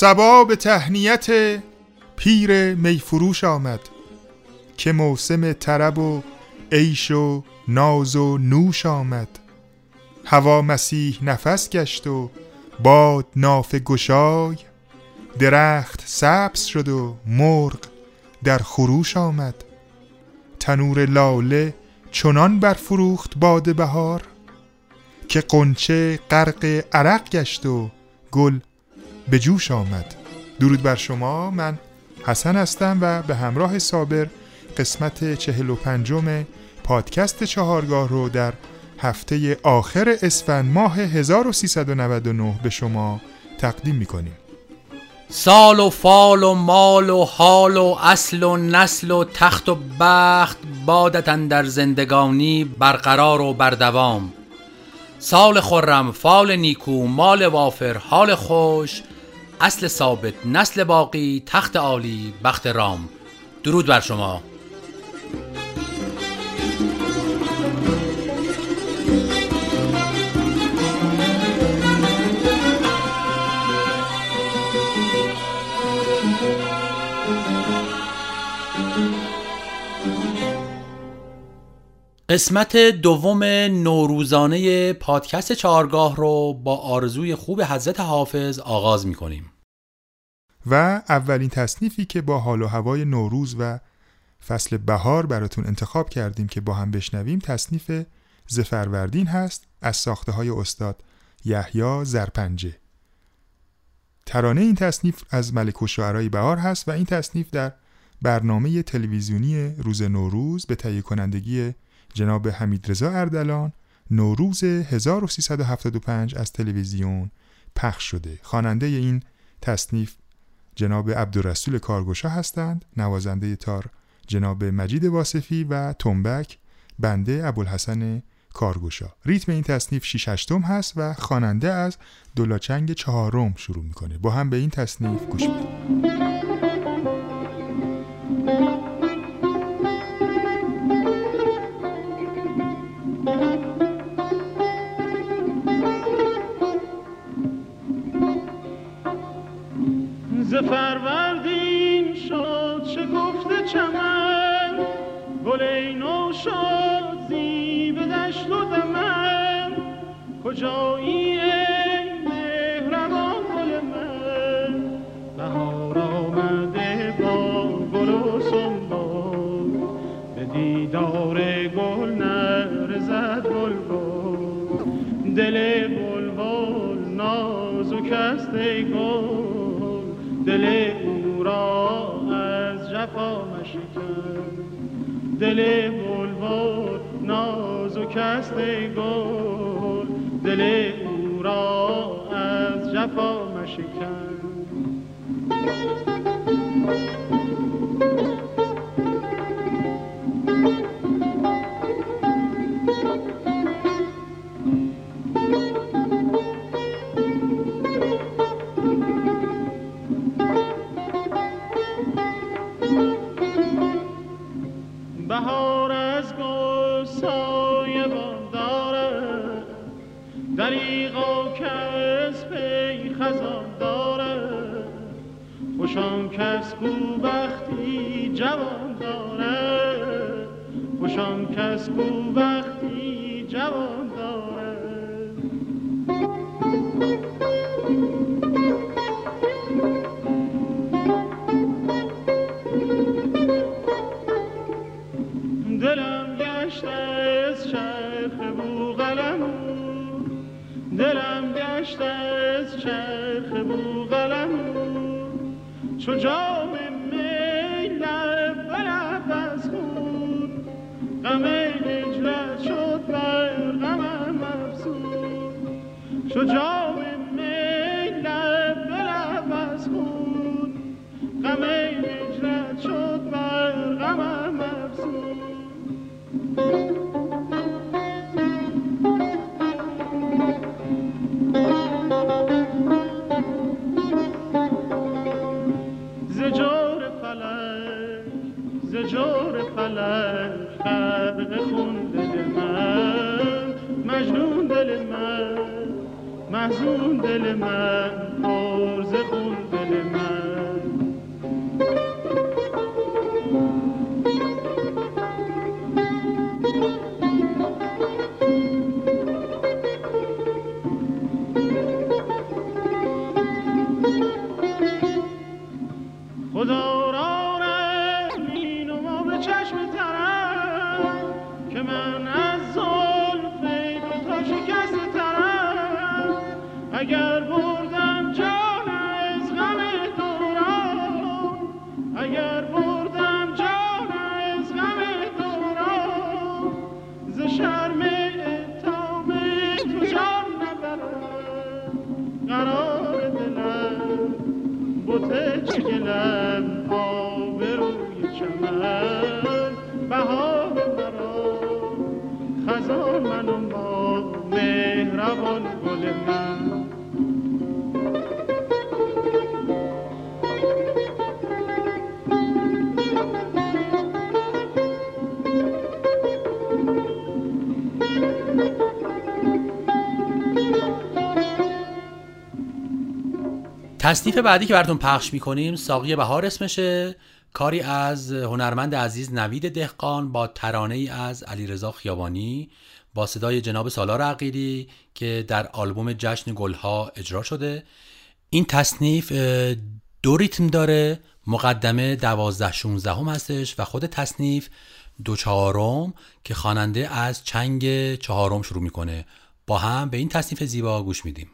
سبا به تهنیت پیر میفروش آمد که موسم طرب و عیش و ناز و نوش آمد. هوا مسیح نفس گشت و باد ناف گشای درخت سبز شد و مرغ در خروش آمد. تنور لاله چنان برفروخت باد بهار که قنچه غرق عرق گشت و گل به جوش آمد. درود بر شما من حسن هستم و به همراه صابر قسمت چهل و پنجم پادکست چهارگاه رو در هفته آخر اسفند ماه 1399 به شما تقدیم می‌کنیم. سال و فال و مال و حال و اصل و نسل و تخت و بخت بادتن در زندگانی برقرار و بردوام. سال خرم فال نیکو مال وافر حال خوش اصل ثابت نسل باقی تخت عالی بخت رام. درود بر شما. قسمت دوم نوروزانه پادکست چهارگاه رو با آرزوی خوب حضرت حافظ آغاز می کنیم. و اولین تصنیفی که با حال و هوای نوروز و فصل بهار براتون انتخاب کردیم که با هم بشنویم تصنیف زفروردین هست از ساخته های استاد یحیی زرپنجه ترانه این تصنیف از ملک و بهار هست و این تصنیف در برنامه تلویزیونی روز نوروز به تهیه کنندگی جناب حمید رضا اردلان نوروز 1375 از تلویزیون پخش شده. خواننده این تصنیف جناب عبدالرسول کارگوشا هستند نوازنده تار جناب مجید واسفی و تنبک بنده ابوالحسن کارگوشا ریتم این تصنیف 6 هشتم هست و خواننده از دولاچنگ چهارم شروع می‌کنه. با هم به این تصنیف گوش بدیم شد زیب دشت و دمن. کجایی ای مهربان گل من؟ بهار آمده با گل و سنبال به دیدار گل نرزد گل دل بلبل نازک است ای گل. دل او را از جفا مشکن. دل بلبل نازک ای گل دل او را از جفا مشکن. چو جام می لب از خون غم هجرت شد بر غمم افزون. چو افزون دل من پرز خون دل من. geceler تصنیف بعدی که براتون پخش می‌کنیم ساقی بهار اسمشه. کاری از هنرمند عزیز نوید دهقان با ترانه ای از علیرضا خیابانی با صدای جناب سالار عقیلی که در آلبوم جشن گلها اجرا شده. این تصنیف دو ریتم داره. مقدمه دوازده 16 هم هستش و خود تصنیف دو چهارم که خواننده از چنگ چهارم شروع می‌کنه. با هم به این تصنیف زیبا گوش میدیم.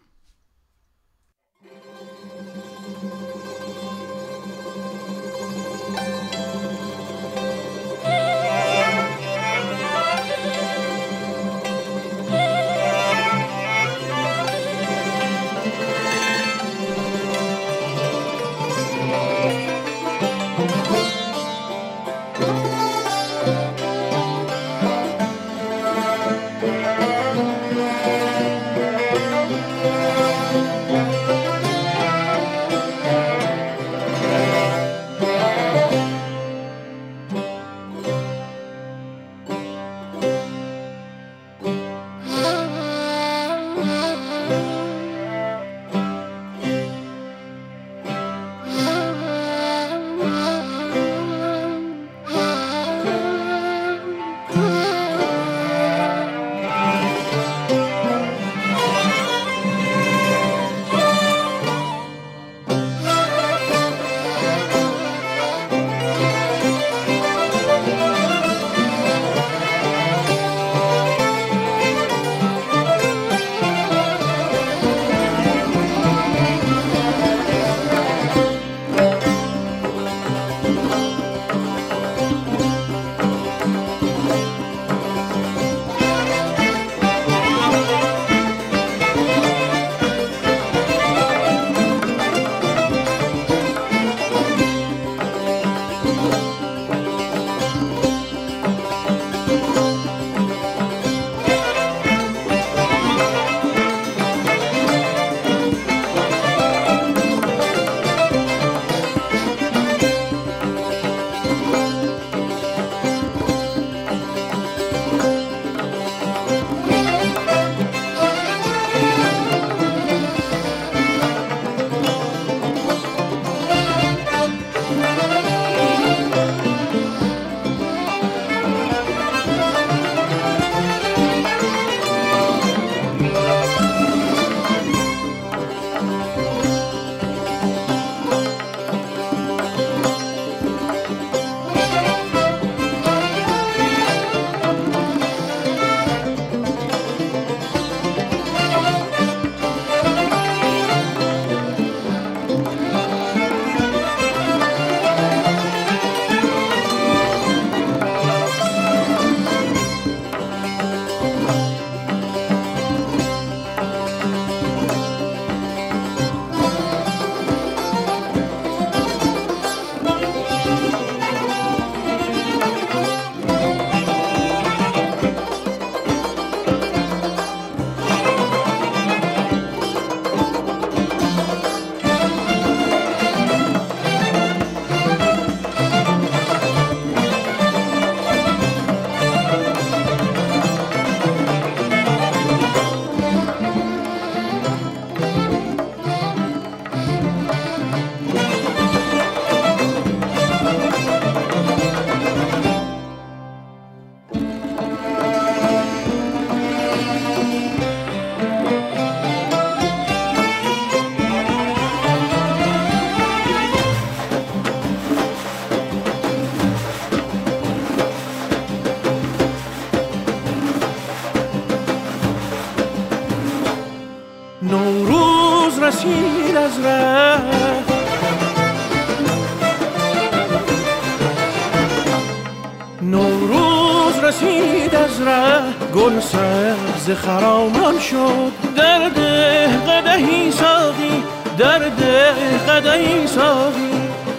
ره گل سبز خرامان شد. در ده قدهی ساقی در ده قدهی ساقی.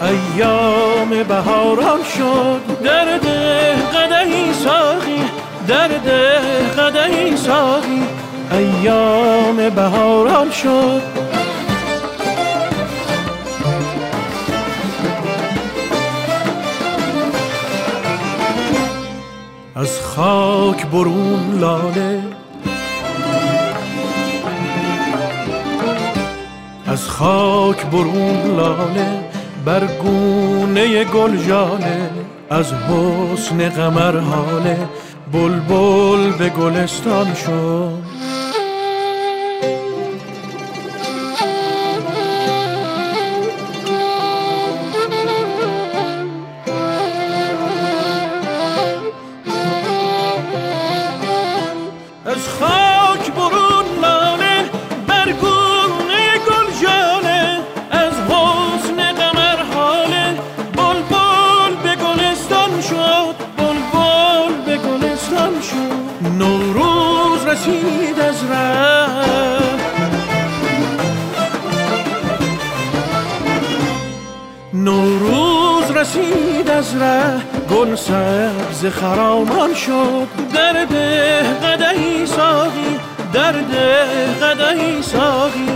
ایام بهاران شد. در ده قدهی ساقی در ده قدهی ساقی. ایام بهاران شد. خاک برون لاله. از خاک برون لاله بر گونه گل جاله. از حسن قمر حاله بلبل به گلستان شد. شد در ده قدهی ساقی در ده قدهی ساقی.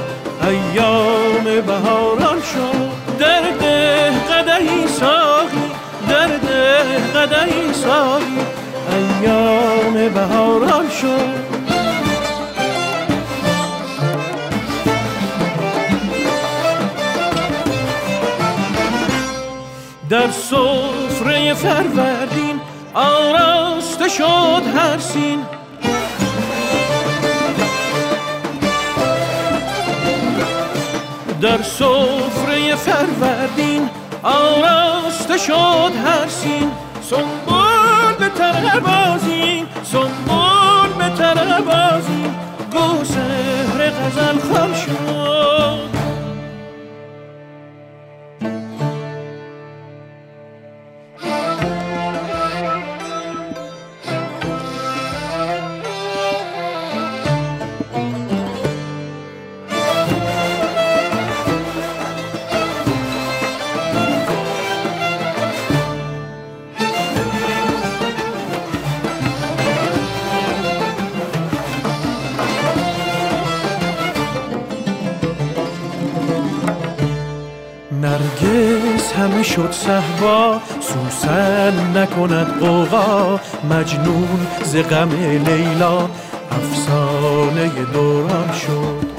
ایام بهاران شد در ده قدهی ساقی در ده قدهی ساقی. ایام بهاران شد در سفره فروردین آراسته شد هر سین. در سفره فروردین آراسته شد هر سین. سنبول به تره بازی سنبول به تره بازی گو سهر غزل شد. صحبا سوسن نکند قوقا مجنون ز غم لیلا افسانه دوران شد.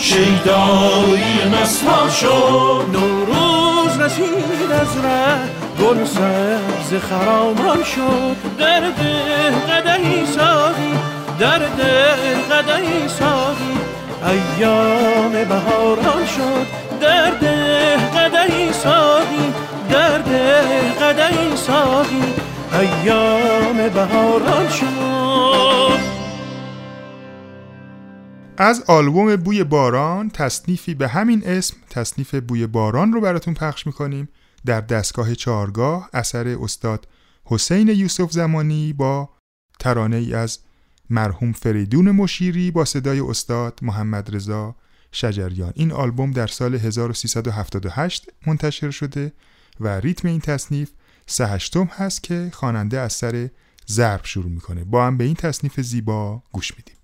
شیدایی مستان شد نوروز رسید از ره گل سبز خرامان شد. در ده قدهی ساقی در ده قدهی ساقی. ایام بهاران شد. در ده قدهی ساقی در ده قدهی ساقی. ایام بهاران شد. از آلبوم بوی باران تصنیفی به همین اسم تصنیف بوی باران رو براتون پخش می‌کنیم در دستگاه چارگاه اثر استاد حسین یوسف زمانی با ترانه ای از مرحوم فریدون مشیری با صدای استاد محمد رضا شجریان. این آلبوم در سال 1378 منتشر شده و ریتم این تصنیف سه هشتم هست که خواننده از سر ضرب شروع می‌کنه. با هم به این تصنیف زیبا گوش میدیم.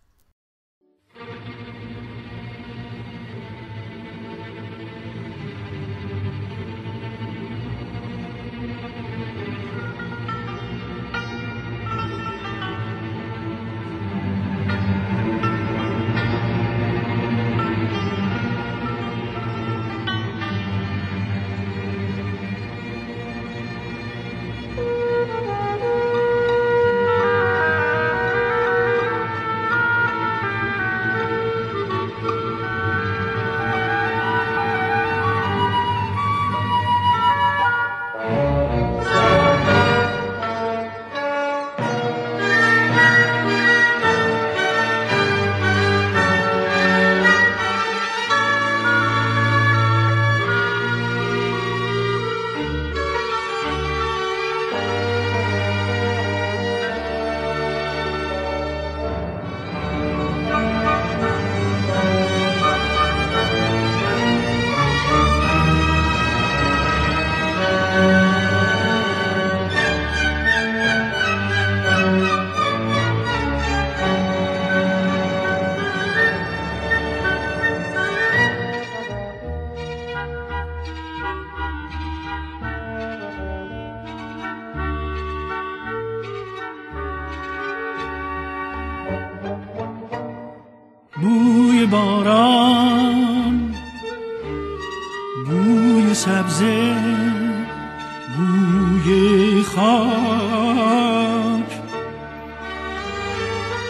بوی خاک.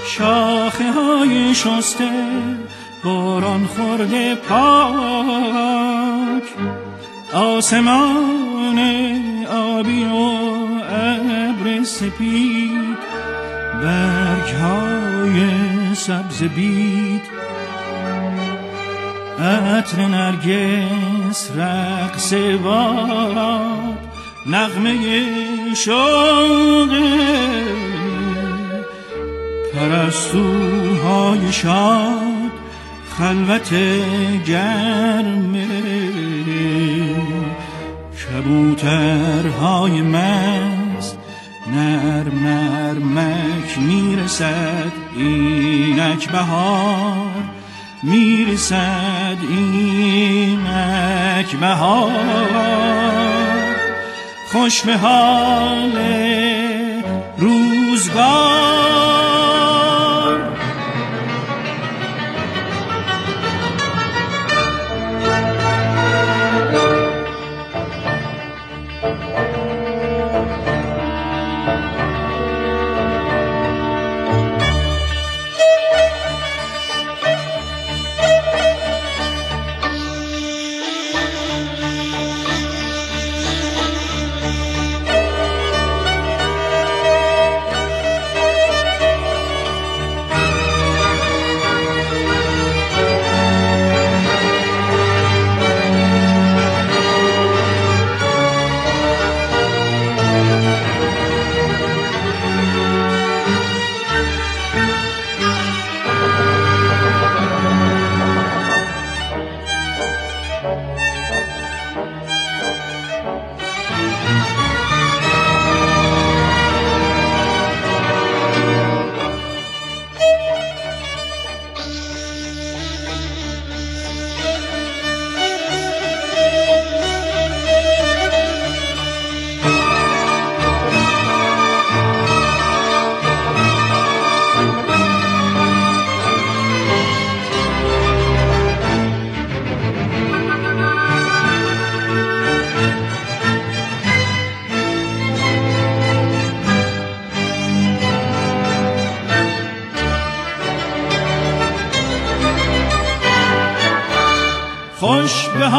شاخه های شسته باران خورده پاک. آسمان آبی و ابر سپید. برگ های سبز بید. عطر نرگس رقص باد نغمه شوق پرستوهای شاد خلوت گرم کبوترهای مست نرم نرمک می‌رسد اینک بهار می‌رسد اینک بهار. خوش به حال روزگار.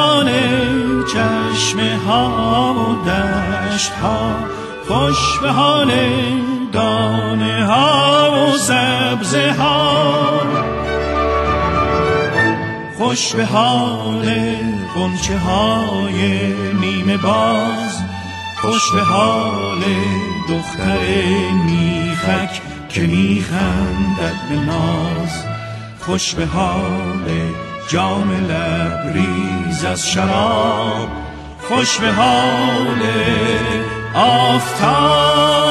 خوش به حال چشم ها و دشت ها خوش به حال دانه ها و سبزه ها. خوش به حال قنچه های نیمه باز خوش به حال دختر میخک که میخندد به ناز. خوش به حال جام لبریز از شراب خوش به حال آفتاب.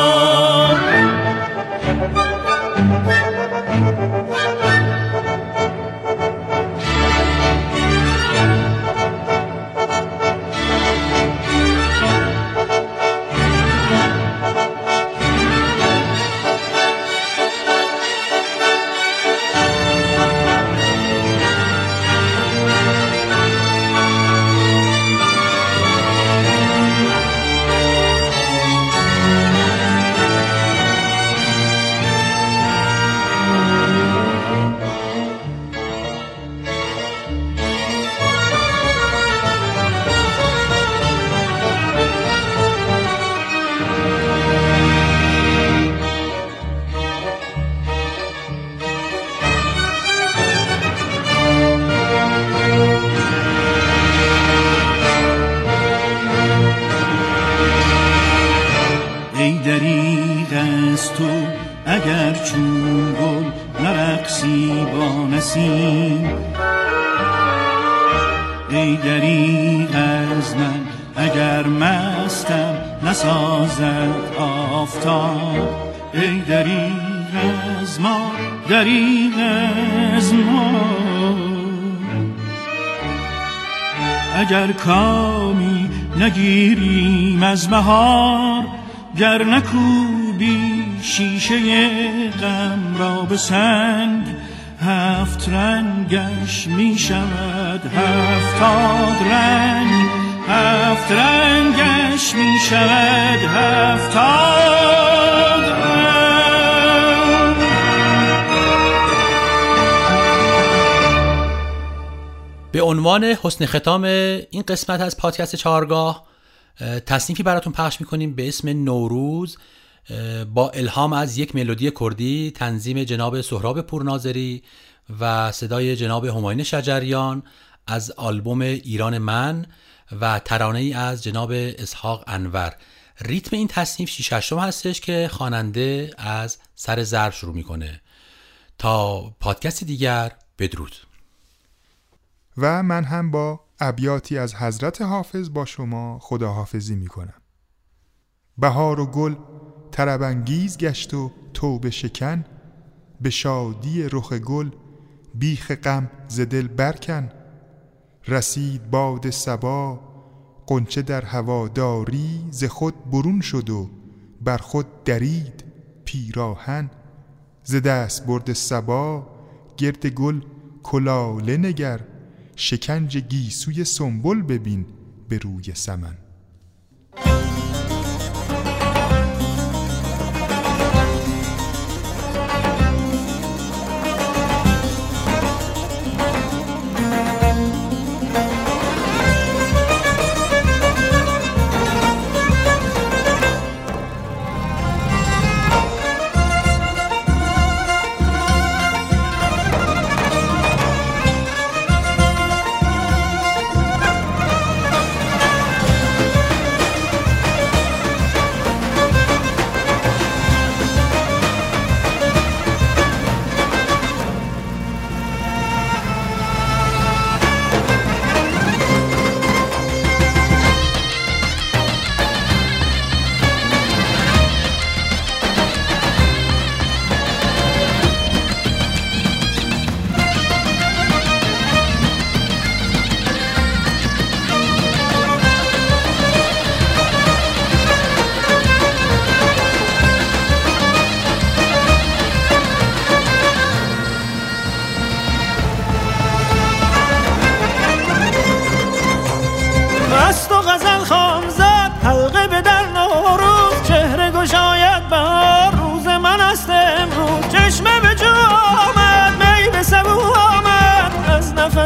نسازد آفتاب. ای دریغ از ما دریغ از ما. اگر کامی نگیریم از بهار گر نکوبی شیشه غم را به سنگ هفت رنگش می شود هفتاد رنگ. هفت رنگش می شود رنگ به عنوان حسن ختام این قسمت از پادکست چهارگاه اه، تصنیفی براتون پخش می‌کنیم به اسم نوروز با الهام از یک ملودی کردی تنظیم جناب سهراب پورناظری و صدای جناب هماین شجریان از آلبوم ایران من. و ترانه ای از جناب اسحاق انور. ریتم این تصنیف شیش هشتم هستش که خواننده از سر ضرب شروع می‌کنه. تا پادکست دیگر بدرود. و من هم با ابیاتی از حضرت حافظ با شما خداحافظی می کنم بهار و گل طربانگیز گشت و توبه شکن به شادی رخ گل بیخ غم ز دل برکن. رسید باد صبا قنچه در هواداری ز خود برون شد و بر خود درید پیراهن. ز دست برد صبا گرد گل کلاله نگر شکنج گیسوی سنبل ببین به روی سمن.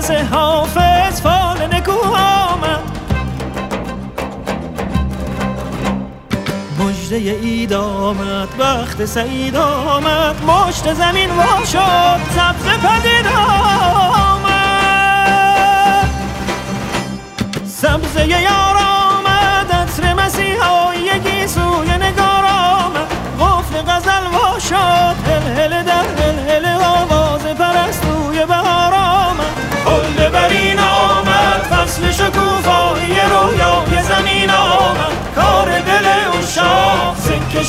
از حافظ فال نکو آمد. مجده اید آمد وقت سعید آمد مشت زمین وا شد سبز پدید آمد. سبزه یار آمد عطر مسیحا یکی سوی نگار آمد. قفل غزل وا شد هل هل در هل هل آواز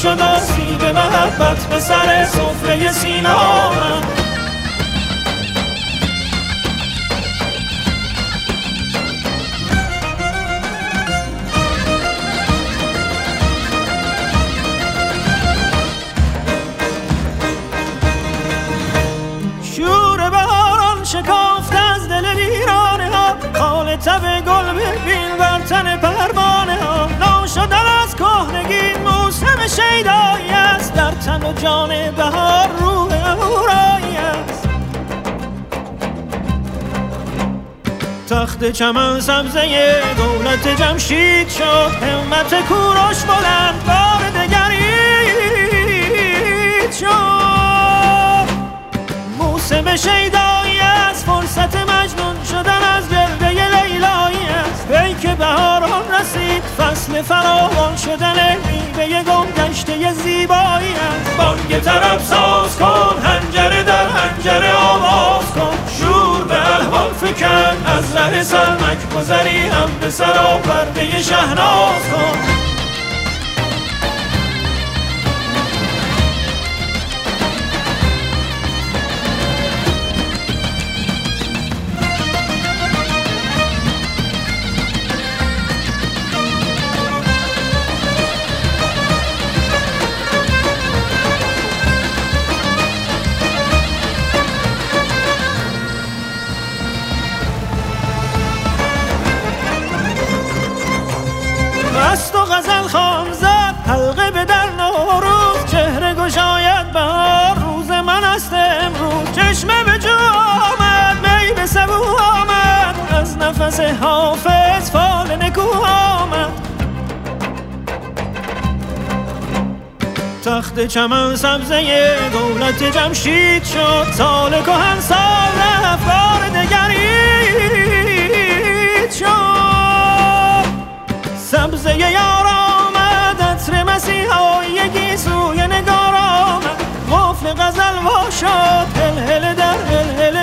شد آسیب محبت به سر سفره سینه آمد تن و جان بهار روح اهورایی است. تخت چمن سبزه دولت جمشید شد همت کوروش بلند بار دگرید شد. موسم شیدایی از فرصت مجنون شدن از جلده لیلایی است. ای که بهاران رسید فصل فراوان شدن میوه گم گشته زیبایی بانگ طرب ساز کن هنجره در هنجره آواز کن. شور به احوال فکن از ره سرمک گذری هم به سرا پرده شهناز کن. نفس حافظ فال نکو آمد. تخت چمن سبزه دولت جمشید شد. سال کهن سال افکار دگرید شد. سبزه یار آمد عطر مسیحای گیسوی نگار آمد. قفل غزل وا شد هل هل در هل هل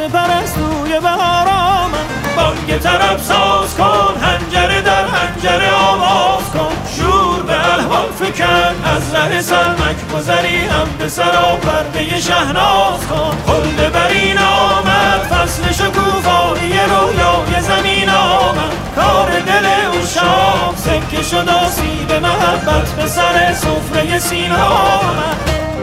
آواز پرستوی بهار آمد. بانگ طرب ساز کن هنجره در هنجره آواز کن. شور به الهام فکن از ره سلمک گذری هم به سرا پرده شهناز کن. خلد برین آمد فصل شکوفایی رویای زمین آمد. کار دل او شام سکه شد آسیب محبت به سر سفره سینا آمد.